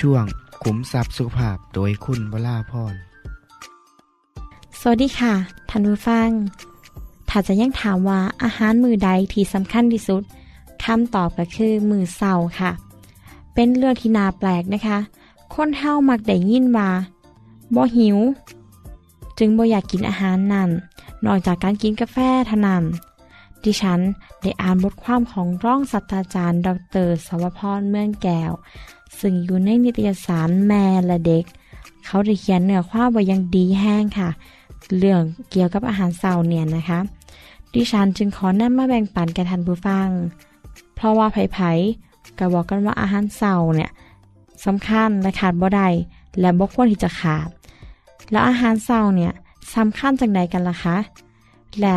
ช่วงขุมทรัพย์สุขภาพโดยคุณวราพร สวัสดีค่ะท่านผู้ฟัง ถ้าจะยังถามว่าอาหารมือใดที่สำคัญที่สุดคำตอบก็คือมือเสาค่ะ เป็นเรื่องที่นาแปลกนะคะ คนเฮามักได้ยินว่าบ่หิว จึงบ่อยากกินอาหารนั่น นอกจากการกินกาแฟเท่านั้นดิฉันได้อ่านบทความของร่องศาสตราจารย์ ดรสวพรเมืองแก้ว ซึ่งอยู่ในนิตยสารแม่และเด็ก เขาได้เขียนเนื้อความไว้ยังดีแห้งค่ะ เรื่องเกี่ยวกับอาหารเสาร์เนี่ยนะคะ ดิฉันจึงขอนำมาแบ่งปันแก่ท่านผู้ฟัง เพราะว่าไผ่ๆก็บอกกันว่าอาหารเสาร์เนี่ยสำคัญและขาดบ่ได้และบ่ควรที่จะขาด แล้วอาหารเสาร์เนี่ยสำคัญจังใดกันล่ะคะ และ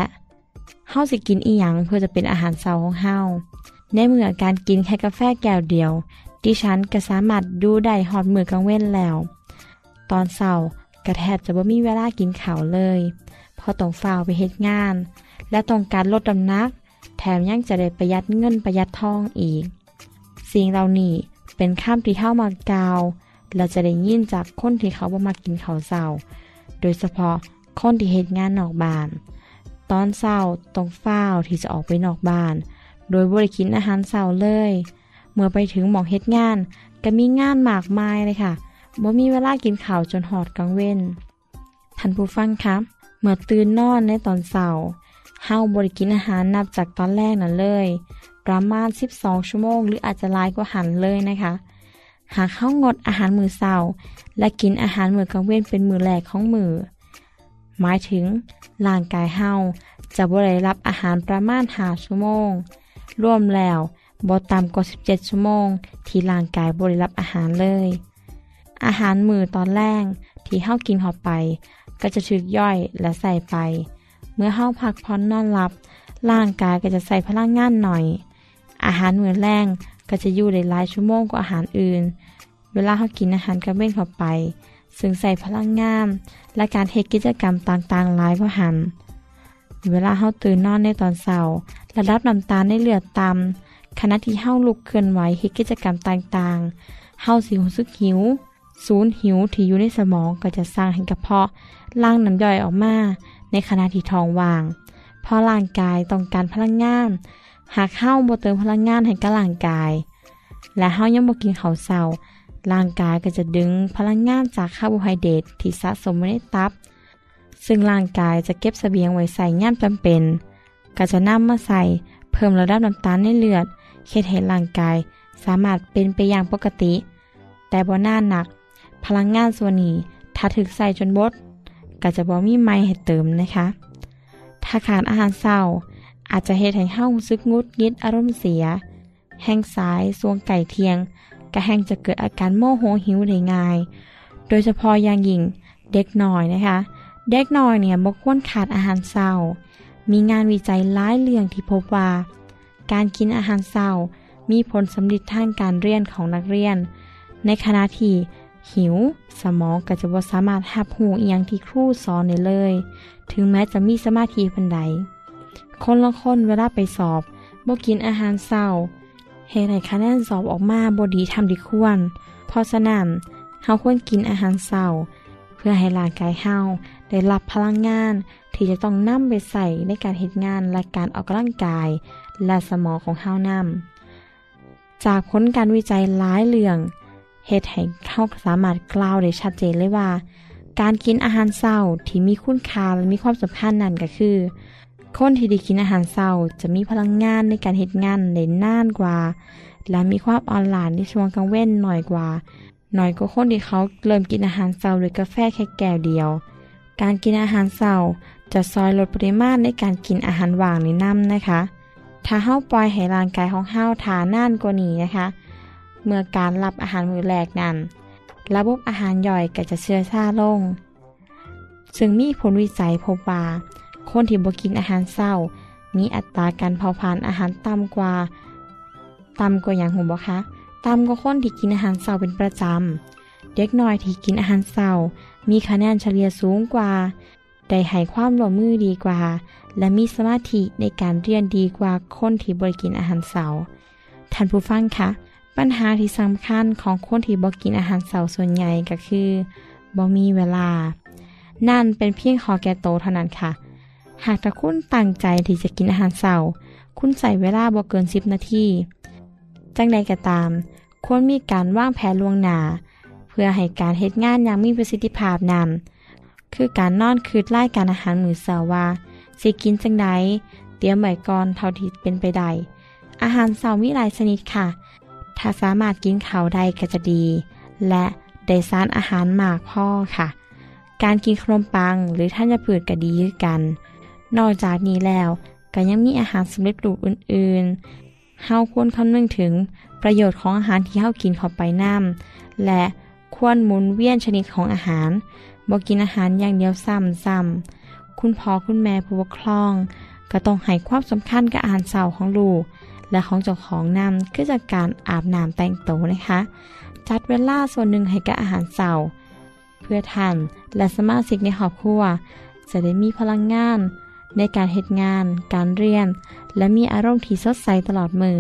เฮาสิกินอีหยังเพื่อจะเป็นอาหารเสาร์ของเฮาในเมื่อการกินแค่กาแฟแก้วเดียว ดิฉันก็สามารถดูได้หอดมือกลางเว้นแล้ว ตอนเช้ากระแทบจะบ่มีเวลากินข้าวเลยเพอต้องฝ้าวไปเฮ็ดงาน และต้องการลดน้ำหนัก แถมยังจะได้ประหยัดเงินประหยัดทองอีก สิ่งเหล่านี้เป็นข้ามที่เข้ามากาวเราจะได้ยินจากคนที่เขาบ่มากินข้าวเช้า โดยเฉพาะคนที่เฮ็ดงานนอกบ้าน ตอนเช้าต้องฝ้าวที่จะออกไปนอกบ้าน โดยบริกินอาหารเช้าเลย เมื่อไปถึงหมองเฮ็ดงานก็มีงานมากมายเลยค่ะบ่มีเวลากินข้าวจนหอดกลางเว้นท่านผู้ฟังครับ เมื่อตื่นนอนในตอนเช้าเฮาบริกินอาหารนับจากตอนแรกนั่นเลย ประมาณ 12 ชั่วโมง หรืออาจจะลายกว่าหันเลยนะคะ หากเข้างดอาหารมื้อเช้าและกินอาหารมื้อกลางเว้นเป็นมื้อแรกของมือหมายถึงร่างกายเฮาจะบ่ได้รับอาหารประมาณ5ชั่วโมง รวมแล้ว บ่ต่ำกว่า 17 ชั่วโมง ที่ร่างกายบ่ได้รับอาหารเลย อาหารมือตอนแรกที่เฮากินเข้าไป ก็จะถูกย่อยและใส่ไป เมื่อเฮาพักผ่อนนอนหลับ ร่างกายก็จะใส่พลังงานหน่อย อาหารมือแรงก็จะอยู่ได้หลายชั่วโมงกว่าอาหารอื่น เวลาเฮากินอาหารกระเว้นเข้าไป ซึ่งใส่พลังงานและการเฮ็ดกิจกรรมต่างๆหลายกว่าหันเวลาเฮาตื่นนอนในตอนเช้าระดับน้ำตาลในเลือดต่ำ ขณะที่เฮาลุกเคลื่อนไหวเฮ็ดกิจกรรมต่างๆเฮาสิรู้สึกหิว ศูนย์หิวที่อยู่ในสมองก็จะสร้างให้กระเพาะล่างน้ำย่อยออกมา ในขณะที่ท้องว่างเพราะร่างกายต้องการพลังงาน หากเฮาบ่เติมพลังงานให้กับร่างกาย และเฮายังบ่กินข้าวเช้าร่างกายก็จะดึงพลังงานจากคาร์โบไฮเดรตที่สะสมไว้ในตับ ซึ่งร่างกายจะเก็บเสบียงไว้ใส่ย่ามจำเป็น ก็จะนำมาใส่เพิ่มระดับน้ำตาลในเลือด เฮ็ดให้ร่างกาย สามารถเป็นไปอย่างปกติ แต่บ่น่าหนัก พลังงานส่วนนี้ถ้าถึกใส่จนบดก็จะบ่มีไม้ให้เติมนะคะ ถ้าขาดอาหารเศร้า อาจจะเฮ็ดให้เฮารู้สึกงุดงิดอารมณ์เสีย แห้งสายสวงไก่เทียงก็แห้งจะเกิดอาการโมโหหิวได้ง่าย โดยเฉพาะอย่างยิ่งเด็กน้อยนะคะ เด็กน้อยเนี่ยบ่ควรขาดอาหารเศร้า มีงานวิจัยหลายเรื่องที่พบว่า การกินอาหารเศร้ามีผลสำลิดทางการเรียนของนักเรียน ในขณะที่หิว สมองก็จะบ่สามารถหับหูอียงที่ครูสอนได้เลย ถึงแม้จะมีสมาธิปันใด คนละคนเวลาไปสอบบ่กินอาหารเศร้าเหตุให้คะแนนสอบออกมาบ่ดีทำดีควร เพราะฉะนั้นเฮาควรกินอาหารเศร้า พื่อให้ร่างกายเฮาได้รับพลังงาน ที่จะต้องนำไปใส่ในการเฮ็ดงานและการออกกำลังกาย และสมองของเฮานำจากผลการวิจัยหลายเรื่องเฮ็ดให้เฮาสามารถกล่าวได้ชัดเจนเลยว่า การกินอาหารเศร้าที่มีคุณค่าและมีความสำคัญนั่นก็คือคนที่ได้กินอาหารเศร้าจะมีพลังงานในการเฮ็ดงานได้นานกว่า และมีความอ่อนหลานในช่วงกลางเว้นหน่อยกว่า น่อยกว่าคนที่เขาเริ่มกินอาหารเศร้าด้วยกาแฟแค่แก้วเดียว การกินอาหารเศร้าจะซอยลดปริมาณในการกินอาหารว่างในน้ำนะคะ ถ้าเฮาปล่อยให้ร่างกายของเฮาทานานกว่านี้นะคะ เมื่อการรับอาหารมื้อแรกนั้น ระบบอาหารย่อยก็จะเชื่อชาลง ซึ่งมีผลวิจัยพบว่าคนที่บ่กินอาหารเศร้า มีอัตราการเผาผลาญอาหารต่ำกว่า ต่ำกว่าอย่างหูบ่คะ ต่ำกว่าคนที่กินอาหารเศร้าเป็นประจำ เด็กน้อยที่กินอาหารเศร้ามีคะแนนเฉลี่ยสูงกว่า ได้ให้ความร่วมมือดีกว่า และมีสมาธิในการเรียนดีกว่าคนที่บ่ได้กินอาหารเสาร์ท่านผู้ฟังคะปัญหาที่สำคัญของคนที่บ่กินอาหารเสาร์ส่วนใหญ่ก็คือบ่มีเวลา นั่นเป็นเพียงขอแก่โตเท่านั้นค่ะ หากถ้าคุณตั้งใจที่จะกินอาหารเสาร์คุณใส่เวลาบ่เกิน 10 นาที จังใดก็ตาม ควรมีการวางแผนล่วงหน้าเพื่อให้การเฮ็ดงานอย่างมีประสิทธิภาพนำคือการนอนคืดไล่การอาหารมื้อเช้าว่าสิกินจังใดเตรียมไว้ก่อนเท่าที่เป็นไปได้อาหารเช้ามีหลายชนิดค่ะ ถ้าสามารถกินเขาได้ก็จะดี และได้สารอาหารมากพ่อค่ะ การกินขนมปังหรือท่านจะผืดก็ดีคือกัน นอกจากนี้แล้วก็ยังมีอาหารสำเร็จรูปอื่น เฮาควรคำนึงถึงประโยชน์ของอาหารที่เฮากินเข้าไปน้ำและควรหมุนเวียนชนิดของอาหารบ่กินอาหารอย่างเดียวซ้ำซ้ำคุณพ่อคุณแม่ผู้ปกครอง ก็ต้องให้ความสำคัญกับอาหารเช้าของลูก และของเจ้าของนำคือจากการอาบน้ำแต่งตัวนะคะ จัดเวลาส่วนหนึ่งให้กับอาหารเช้าเพื่อท่านและสมาชิกในครอบครัวจะได้มีพลังงาน ในการเหตุงาน การเรียน และมีอารมณ์ที่สดใสตลอดมือ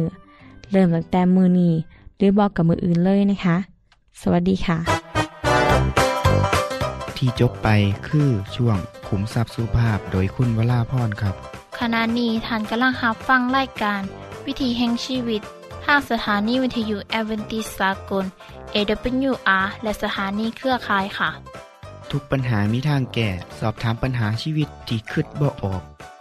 เริ่มตั้งแต่มือนี้หรือบอกกับมืออื่นเลยนะคะ สวัสดีค่ะ ที่จบไปคือช่วงขุมทรัพย์สุภาพโดยคุณวราพรครับ ขณะนี้ท่านกำลังรับฟังรายการ วิธีแห่งชีวิตทางสถานีวิทยุแอเวนติสากล AWR และสถานีเครือข่ายค่ะ ทุกปัญหามีทางแก้สอบถามปัญหาชีวิตที่คืดบ่ออก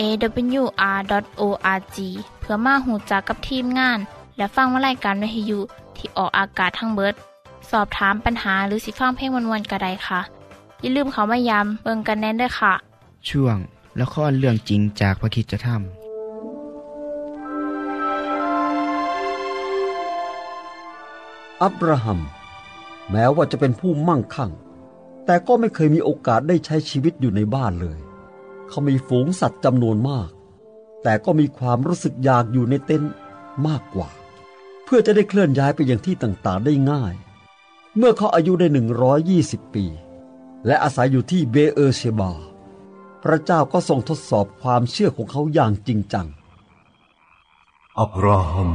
awr.org เพื่อมาหูจักกับทีมงาน และฟังวารายการวิทยุที่ออกอากาศทั้งเบิด สอบถามปัญหาหรือสิฟังเพลงวนๆกระไดค่ะ อย่าลืมเขามายามเบิงกันแน่นด้วยค่ะ ช่วงละครเรื่องจริงจากพระคิดจะทำอับราฮัม แม้ว่าจะเป็นผู้มั่งคั่ง แต่ก็ไม่เคยมีโอกาสได้ใช้ชีวิตอยู่ในบ้านเลย เขามีฝูงสัตว์จำนวนมาก แต่ก็มีความรู้สึกอยากอยู่ในเต็นท์มากกว่า เพื่อจะได้เคลื่อนย้ายไปยังที่ต่างๆได้ง่าย เมื่อเขาอายุได้ 120 ปี และอาศัยอยู่ที่เบเออร์เชบา พระเจ้าก็ทรงทดสอบความเชื่อของเขาอย่างจริงจัง อับราฮัม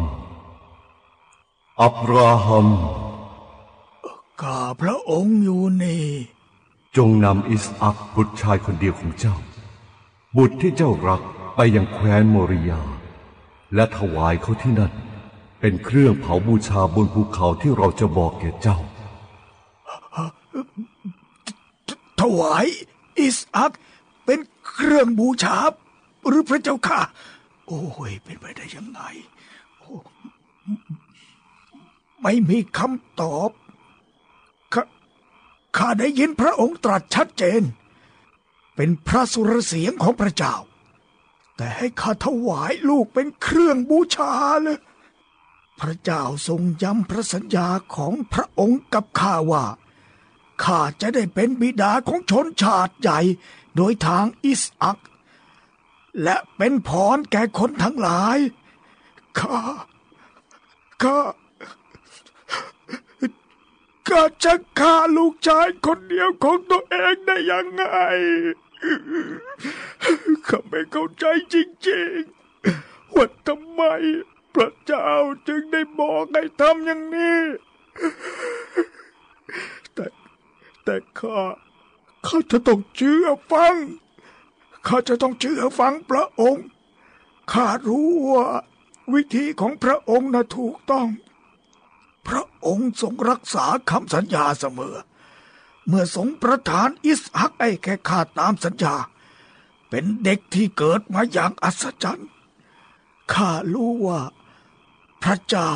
อับราฮัมข้าพระองค์อยู่นี่ จงนำอิสอักบุตรชายคนเดียวของเจ้า บุตรที่เจ้ารักไปยังแคว้นโมริยา และถวายเขาที่นั่น เป็นเครื่องเผาบูชาบนภูเขาที่เราจะบอกแก่เจ้า ถวายอิสอักเป็นเครื่องบูชาหรือพระเจ้าค่ะ โอ้ย เป็นไปได้ยังไงไม่มีคำตอบขข้าได้ยินพระองค์ตรัสชัดเจน เป็นพระสุรเสียงของพระเจ้า แต่ให้ข้าถวายลูกเป็นเครื่องบูชาเลยพระเจ้าทรงย้ำพระสัญญาของพระองค์กับข้าว่าข้าจะได้เป็นบิดาของชนชาติใหญ่โดยทางอิสอัก และเป็นพรแก่คนทั้งหลายข้าข้าข้าจะฆ่าลูกชายคนเดียวของตัวเองได้ยังไง ข้าไม่เข้าใจจริงๆว่าทำไมพระเจ้าจึงได้บอกให้ทำอย่างนี้ แต่แต่ข้าข้าจะต้องเชื่อฟัง ข้าจะต้องเชื่อฟังพระองค์ ข้ารู้ว่าวิธีของพระองค์น่ะถูกต้อง พระองค์ทรงรักษาคำสัญญาเสมอ เมื่อทรงประทานอิสฮักไอ้แค่ข้าตามสัญญา เป็นเด็กที่เกิดมาอย่างอัศจรรย์ข้ารู้ว่า พระเจ้า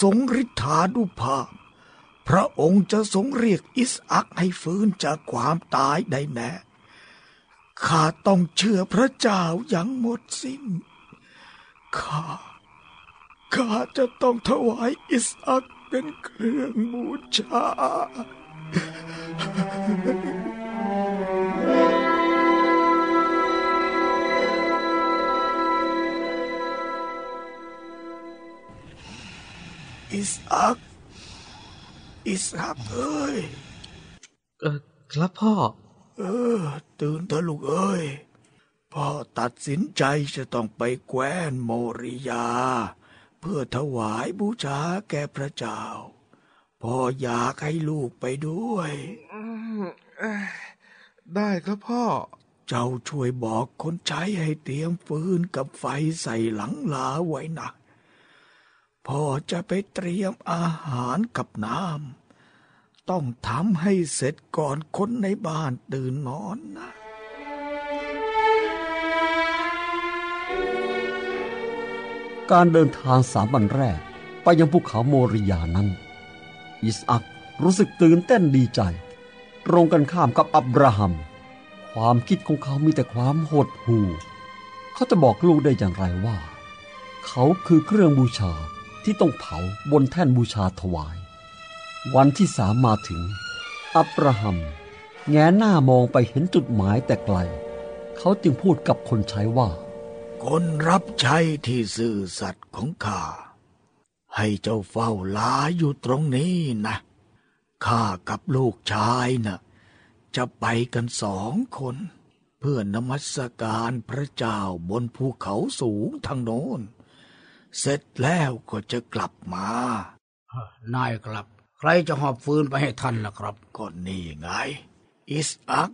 ทรงฤทธานุภาพ พระองค์จะทรงเรียกอิสอักให้ฟื้นจากความตายได้แน่ข้าต้องเชื่อพระเจ้าอย่างหมดสิ้นข้าข้าจะต้องถวายอิสอักเป็นเครื่องบูชา อิสอักอิสอักเอ้ย เออครับพ่อ เออ ตื่นเถอะลูกเอ้ย พ่อตัดสินใจจะต้องไปแคว้นโมริยา เพื่อถวายบูชาแก่พระเจ้า พ่ออยากให้ลูกไปด้วย ได้ครับพ่อ เจ้าช่วยบอกคนใช้ให้เตรียมฟืนกับไฟใส่หลังลาไว้นะพ่อจะไปเตรียมอาหารกับน้ำต้องทำให้เสร็จก่อนคนในบ้านตื่นนอนนะการเดินทางสามวันแรก ไปยังภูเขาโมริยานั้น อิสอักรู้สึกตื่นเต้นดีใจ ตรงกันข้ามกับอับราฮัม ความคิดของเขามีแต่ความหดหู่ เขาจะบอกลูกได้อย่างไรว่า เขาคือเครื่องบูชาที่ต้องเผาบนแท่นบูชาถวาย วันที่สามมาถึง อับราฮัม แงหน้ามองไปเห็นจุดหมายแต่ไกล เขาจึงพูดกับคนใช้ว่า คนรับใช้ที่ซื่อสัตย์ของข้า ให้เจ้าเฝ้าลาอยู่ตรงนี้นะข้ากับลูกชายนะ่ะจะไปกันสองคน เพื่อนมัสการพระเจ้าบนภูเขาสูงทางโน้น เสร็จแล้วก็จะกลับมา นายครับ ใครจะหอบฟืนไปให้ท่านล่ะครับ ก็นี่ไง อิสอัก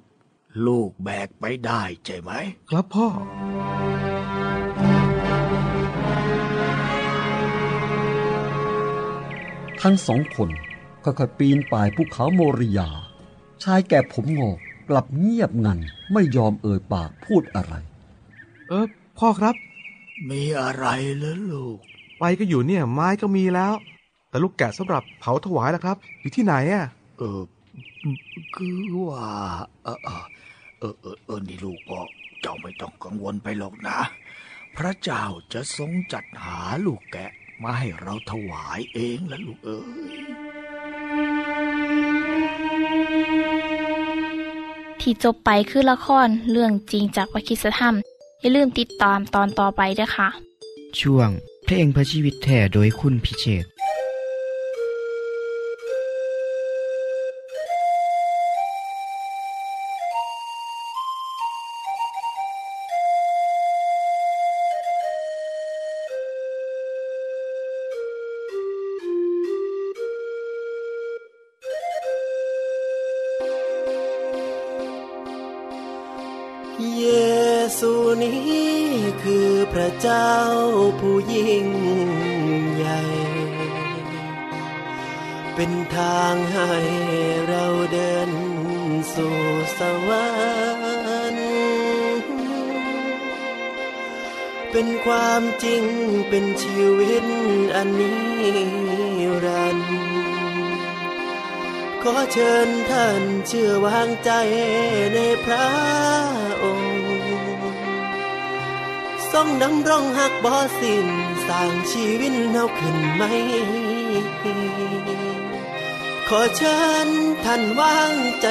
ลูกแบกไปได้ใช่ไหม ครับพ่อ ทั้งสองคนค่อยๆปีนป่ายภูเขาโมริยา ชายแก่ผมงอกกลับเงียบงันไม่ยอมเอ่ยปากพูดอะไร เออพ่อครับ มีอะไรเหรอลูก ไปก็อยู่เนี่ย ไม้ก็มีแล้ว แต่ลูกแกะสำหรับเผาถวายล่ะครับ อยู่ที่ไหนอะ เออคือว่าเออเออเออเออเออนี่ลูกพ่อเจ้าไม่ต้องกังวลไปหรอกนะ พระเจ้าจะทรงจัดหาลูกแกะ มาให้เราถวายเองละลูกเอ้ยที่จบไปคือละครเรื่องจริงจากวิคิสธรรม อย่าลืมติดตามตอนต่อไปด้วยค่ะ ช่วงเพลงพระชีวิตแท่โดยคุณพิเชษ นี้คือพระเจ้าผู้ยิ่งใหญ่ เป็นทางให้เราเดินสู่สวรรค์เป็นความจริงเป็นชีวิตอันนี้รันดร์ขอเชิญท่านเชื่อวางใจในพระองค์ ทรงดำรงหักบ่สิ้นสร้างชีวิตเฮาขึ้นไหม ขอเชิญท่านวางใจ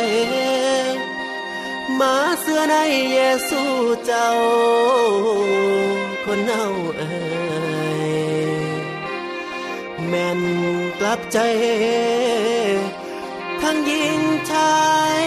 มาเสื้อในเยซูเจ้า คนเอาเอ่ยแม่นกลับใจ ทั้งยิงชาย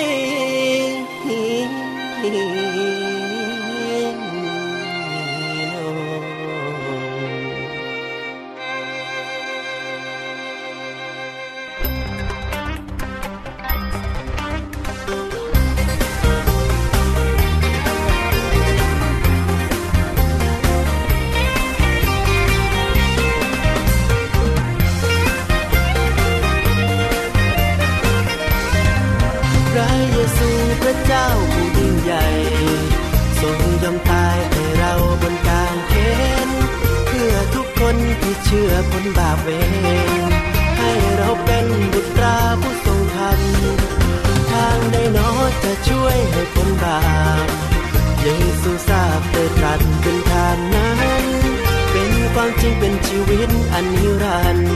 ระเจ้าผู้ยิ่งใหญ่ทรงยอมตายให้เราบนกลางเขนเพื่อทุกคนที่เชื่อพ้นบาปเวรให้เราเป็นบุตราผู้ทรงธรรมทางใดนอจะช่วยให้พ้นบาปเยซูทราบได้ตรัสเป็นทางนั้น เป็นความจริงเป็นชีวิตอันนิรันดร์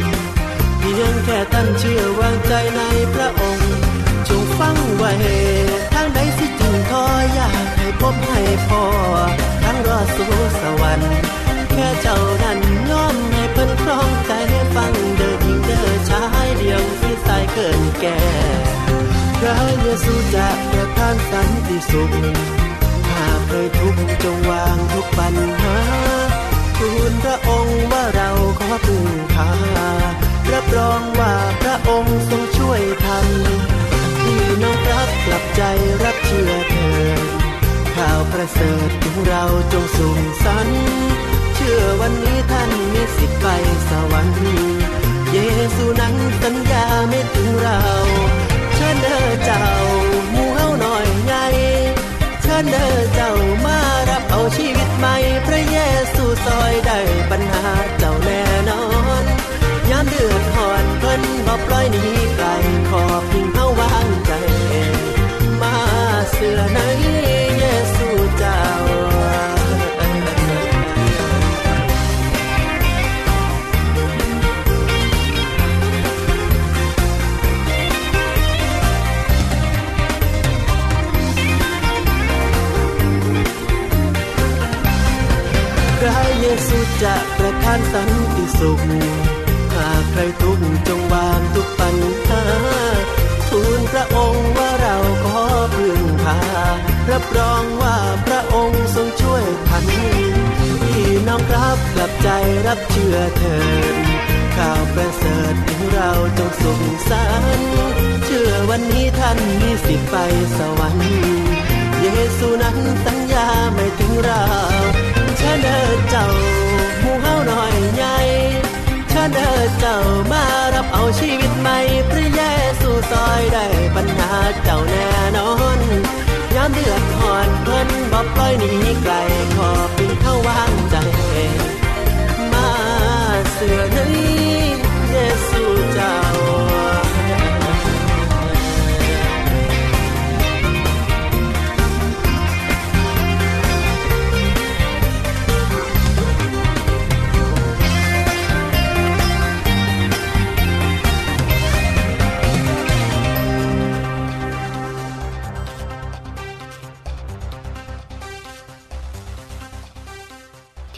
เพียงแค่ท่านเชื่อวางใจในพระองค์จงฟังไว้ พบให้พอทั้งรอดสู่สวรรค์แค่เจ้านั้นยอมให้เพิ่นครองใจฟังเดินยิงเดินชายเดียวที่สายเกินแก่พระเยซูจะประทานสันติสุขหากเคยทุกข์จงวางทุกปัญหาทูลพระองค์ว่าเราขอพึ่งพารับรองว่าพระองค์ทรงช่วยทันพี่น้องรับกลับใจรับเชื่อเถิด ข่าวประเสริฐของเราจงสูงสัน เชื่อวันนี้ท่านมีสิทธิ์ไปสวรรค์านสันติสุข หากใครทุกข์จงวางทุกปัญหาทูลพระองค์ว่าเราขอพึ่งพา รับรองว่าพระองค์ทรงช่วยทันพี่น้องครับกลับใจรับเชื่อเถิดข่าวประเสริฐของเราจงสุขสันต์เชื่อวันนี้ท่านมีสิทธิ์ไปสวรรค์ เยซูนั้นสัญญาไม่ถึงเราเชิญเดอเจ้าหมู่เฮาหน่อยใหญ่เชิญเดอเจ้ามารับเอาชีวิตใหม่พระเยซูซอยได้ปัญหาเจ้าแน่นอนยามเดือดร้อนเพิ่นบ่ปล่อยหนีไกลขอเพียงเข้าวางใจมาเสือในเยซูเจ้า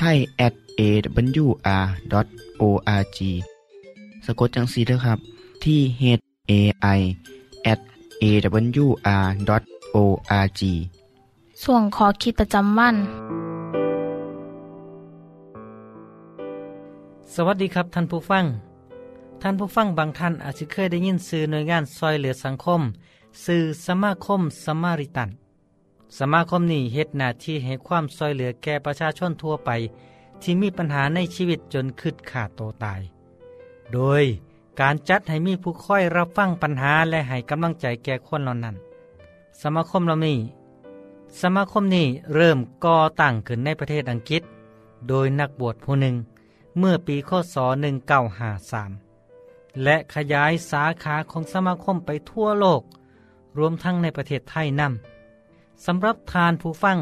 ไทย at awr.org สะกดจังสีเถอะครับ ที่ h a i at awr.org ส่วนขอคิดประจำวัน สวัสดีครับท่านผู้ฟัง ท่านผู้ฟังบางท่านอาจจะเคยได้ยินสื่อหน่วยงานซอยเหลือสังคม สื่อสมาคมสมาริตัน สมาคมนี้เฮ็ดหน้าที่ให้ความซอยเหลือแก่ประชาชนทั่วไป ที่มีปัญหาในชีวิตจนคืดขาดโตตาย โดยการจัดให้มีผู้ค่อยรับฟังปัญหาและให้กำลังใจแก่คนเหล่านั้น สมาคมเหล่านี้ สมาคมนี้เริ่มก่อตั้งขึ้นในประเทศอังกฤษ โดยนักบวชผู้หนึ่งเมื่อปีคศ1953 และขยายสาขาของสมาคมไปทั่วโลก รวมทั้งในประเทศไทยนำ สำหรับทานผู้ฟัง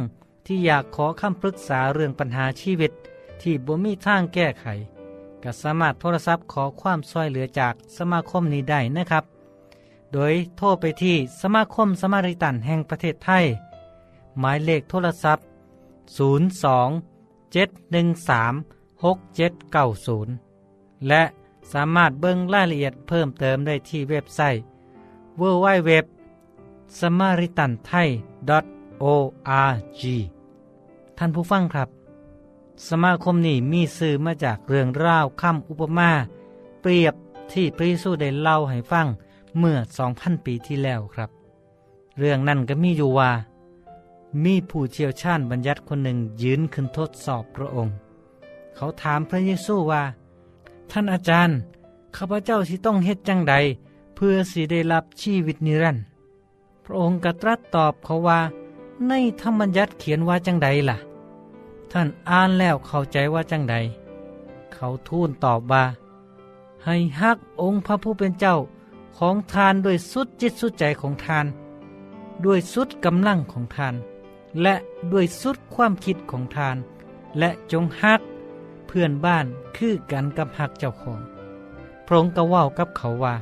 ที่อยากขอคำปรึกษาเรื่องปัญหาชีวิต ที่บ่มีทางแก้ไข ก็สามารถโทรศัพท์ขอความช่วยเหลือจากสมาคมนี้ได้นะครับ โดยโทรไปที่สมาคมสมาริตันแห่งประเทศไทย หมายเลขโทรศัพท์ 02 713 6790 และสามารถเบิ่งรายละเอียดเพิ่มเติมได้ที่เว็บไซต์ www s m a r i t a n t h a i org ท่านผู้ฟังครับ สมาคมนี้มีสื่อมาจากเรื่องราวคำอุปมา เปรียบที่พระเยซูได้เล่าให้ฟังเมื่อ 2,000 ปีที่แล้วครับ เรื่องนั้นก็มีอยู่ว่า มีผู้เชี่ยวชาญบัญญัติคนหนึ่งยืนขึ้นทดสอบพระองค์ เขาถามพระเยซูว่า ท่านอาจารย์ ข้าพเจ้าสิต้องเฮ็ดจังใด เพื่อสิได้รับชีวิตนิรันดร์ ระองค์ก็ตรัสตอบเขาว่า ในธรรมบัญญัติเขียนว่าจังใดล่ะ ท่านอ่านแล้วเข้าใจว่าจังใด เขาทูลตอบว่า ให้ฮักองค์พระผู้เป็นเจ้าของทานด้วยสุดจิตสุดใจของทาน ด้วยสุดกำลังของทาน และด้วยสุดความคิดของทาน และจงฮักเพื่อนบ้านคือกันกับฮักเจ้าของ พระองค์ก็ว่ากับเขาว่า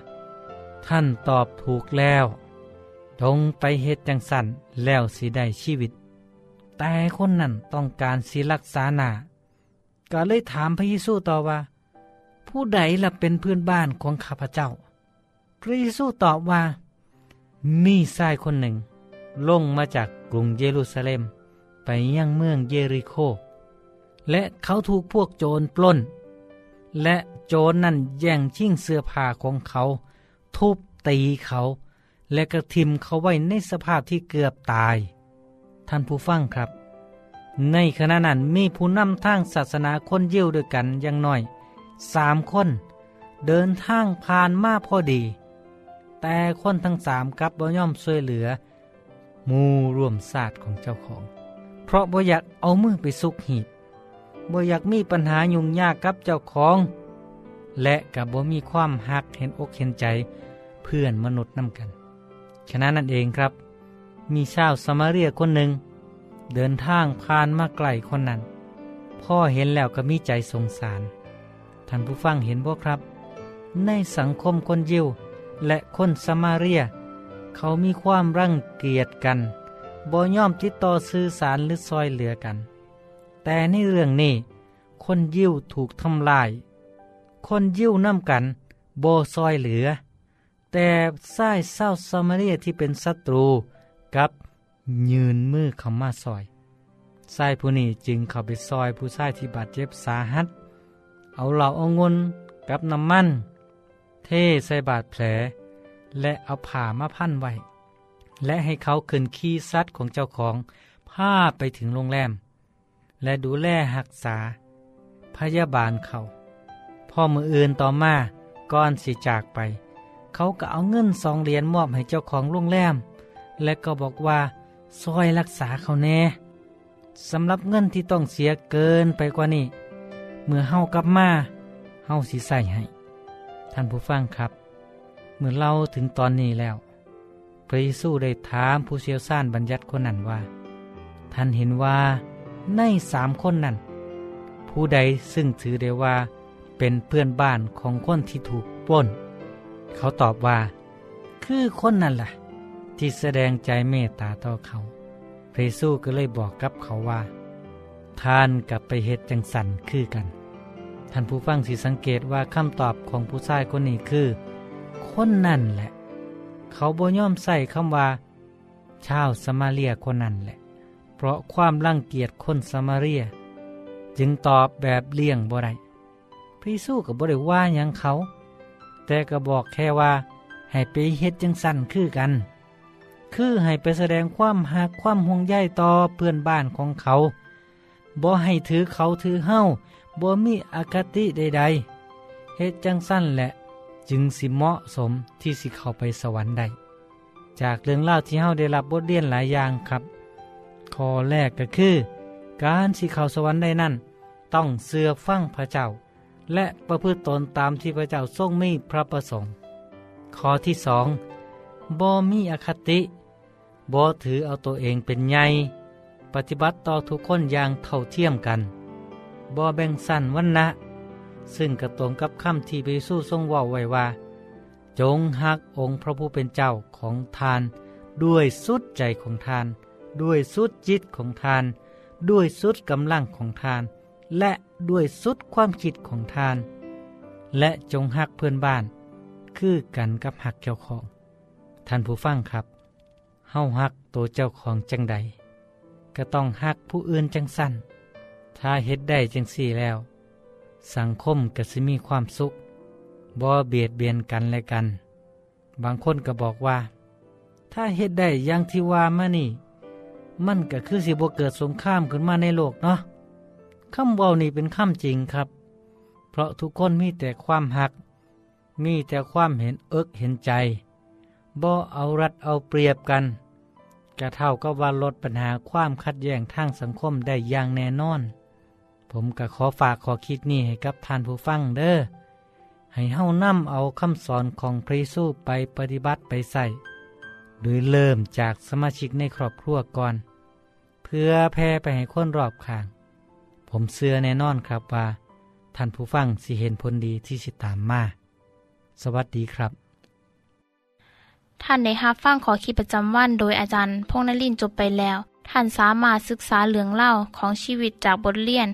ท่านตอบถูกแล้ว จงไปเฮ็ดจังสันแล้วสิได้ชีวิต แต่คนนั้นต้องการสิรักษาหนาก็เลยถามพระเยซูต่อว่า ผู้ใดล่ะเป็นเพื่อนบ้านของข้าพเจ้า พระเยซูตอบว่า มีชายคนหนึ่ง ลงมาจากกรุงเยรูซาเล็ม ไปยังเมืองเยริโค และเขาถูกพวกโจรปล้น และโจรนั่นแย่งชิงเสื้อผ้าของเขา ทุบตีเขา และกระทิมเขาไว้ในสภาพที่เกือบตาย ท่านผู้ฟังครับ ในขณะนั้นมีผู้นำทางศาสนาคนเยี่ยวด้วยกันอย่างน้อยสามคน เดินทางผ่านมาพอดี แต่คนทั้งสามกับบ่ย่อมช่วยเหลือ มูร่วมศาสตร์ของเจ้าของ เพราะบ่อยากเอามือไปซุกหีบบ่อยากมีปัญหายุ่งยากกับเจ้าของ และกับบ่มีความหักเห็นอกเห็นใจเพื่อนมนุษย์นำกัน ฉะนั้นนั่นเองครับ มีชาวสมาเรียคนหนึ่ง เดินทางผ่านมาไกลคนนั้น พ่อเห็นแล้วก็มีใจสงสาร ท่านผู้ฟังเห็นบ่ครับ ในสังคมคนยิวและคนสมาเรีย เขามีความรังเกียจกันบ่ย่อมติดต่อสื่อสารหรือซอยเหลือกัน แต่ในเรื่องนี้ คนยิวถูกทำลาย คนยิวนำกันโบซอยเหลือ แต่ไส้เศร้าสมาเรียที่เป็นศัตรูกับยืนมือเข้ามาซอยไส้ผู้นี้จึงเข้าไปซอยผู้ชายที่บาดเจ็บสาหัส เอาเหล่าเอางนกับน้ำมัน เทใส่บาดแผล และเอาผ่ามาพันไว้ และให้เขาขึ้นขี้ซัดของเจ้าของพาไปถึงโรงแรม และดูแลหักษา พยาบาลเขาพ่อมืออื่นต่อมาก่อนสิจากไป เขาก็เอาเงินสองเหรียญมอบให้เจ้าของโรงแรม และก็บอกว่าซอยรักษาเขาแน่สำหรับเงินที่ต้องเสียเกินไปกว่านี้ เมื่อเฮากลับมาเฮาสิใส่ให้ ท่านผู้ฟังครับ เมื่อเราถึงตอนนี้แล้ว พระเยซูได้ถามผู้เชี่ยวชาญบัญญัติคนนั้นว่า ท่านเห็นว่าในสามคนนั้น ผู้ใดซึ่งถือได้ว่าเป็นเพื่อนบ้านของคนที่ถูกปล้น เขาตอบว่า คือคนนั่นแหละที่แสดงใจเมตตาต่อเขาพระเยซูก็เลยบอกกับเขาว่า ท่านกลับไปเฮ็ดจังสันคือกัน ท่านผู้ฟังสิสังเกตว่าคำตอบของผู้ชายคนนี้คือ คนนั่นแหละ เขาบ่ย่อมใส่คำว่า ชาวสมาเรียคนนั้นแหละ เพราะความรังเกียจคนสมาเรีย จึงตอบแบบเลี่ยงบ่ได้พระเยซูกับบ่ได้ว่าอย่างเขา แต่ก็บอกแค่ว่า ให้ไปเฮ็ดจังสั่นคือกัน คือให้ไปแสดงความหักความห่วงใยต่อเพื่อนบ้านของเขาบ่ให้ถือเขาถือเฮ้าบ่มีอคติใดๆเฮ็ดจังสั้นแหละ จึงสิเหมาะสมที่สิเข้าไปสวรรค์ได้ จากเรื่องเล่าที่เฮ้าได้รับบทเรียนหลายอย่างครับข้อแรกก็คือ การสิเข้าสวรรค์ได้นั่น ต้องเสือฟังพระเจ้า และประพฤติตนตามที่พระเจ้าทรงมีพระประสงค์ ข้อที่สองบ่มีอคติบ่ถือเอาตัวเองเป็นใหญ่ปฏิบัติต่อทุกคนอย่างเท่าเทียมกันบ่แบ่งสั้นวันนะซึ่งกระตรงกับคำที่พระเยซูทรงว่าไว้ว่า จงหักองค์พระผู้เป็นเจ้าของทาน ด้วยสุดใจของทาน ด้วยสุดจิตของทาน ด้วยสุดกำลังของทาน และด้วยสุดความคิดของทาน และจงหักเพื่อนบ้าน คือกันกับหักเจ้าของ ท่านผู้ฟังครับ เฮาหักตัวเจ้าของจังใด ก็ต้องหักผู้อื่นจังสั้น ถ้าเฮ็ดได้จังสี่แล้ว สังคมก็สิมีความสุข บ่เบียดเบียนกันและกัน บางคนก็บอกว่า ถ้าเฮ็ดได้อย่างที่ว่ามานี่ มันก็คือสิบ่เกิดสงครามขึ้นมาในโลกเนาะ คำเว้านี่เป็นคำจริงครับ เพราะทุกคนมีแต่ความหัก มีแต่ความเห็นเอิกเห็นใจบ่เอารัดเอาเปรียบกันกระเท่าก็ว่าลดปัญหาความขัดแย้งทางสังคมได้อย่างแน่นอน ผมก็ขอฝากขอคิดนี้ให้กับท่านผู้ฟังเด้อ ให้เฮานำเอาคำสอนของพระเยซูไปปฏิบัติไปใส่โดยเริ่มจากสมาชิกในครอบครัวก่อน เพื่อแพร่ไปให้คนรอบข้าง ผมเชื่อแน่นอนครับว่า ท่านผู้ฟังสิเห็นผลดีที่สิตามมา สวัสดีครับ ท่านได้รับฟังขอคิดประจำวันโดยอาจารย์พงษ์นลินทร์จบไปแล้ว ท่านสามารถศึกษาเหลืองเล่าของชีวิตจากบทเรียน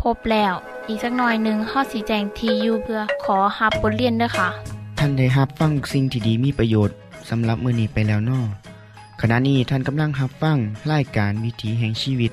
พบแล้ว อีกสักหน่อยหนึ่งข้อสีแจงทียูเพื่อขอฮับบทเรียนด้วยค่ะ ท่านได้รับฟังสิ่งที่ดีมีประโยชน์สำหรับมือนี้ไปแล้วนอขณะนี้ท่านกำลังรับฟังรายการวิถีแห่งชีวิต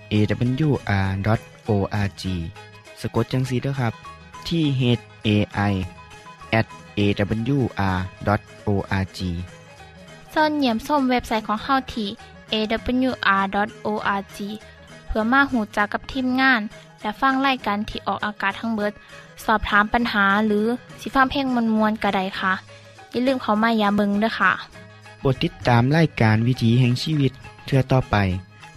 awr.org สะกดจังสีด้วยครับ ที่ h a i at awr.org ส่วนเหยี่ยมส้มเว็บไซต์ของเฮาที่ awr.org เพื่อมาหูจักกับทีมงาน และฟังไล่กันที่ออกอากาศทั้งเบิด สอบถามปัญหาหรือสิฟ้าเพลงมวลมวลกระไดค่ะ อย่าลืมเขามายาเบิงด้วยค่ะ โปรดติดตามไล่การวิถีแห่งชีวิตเทือต่อไป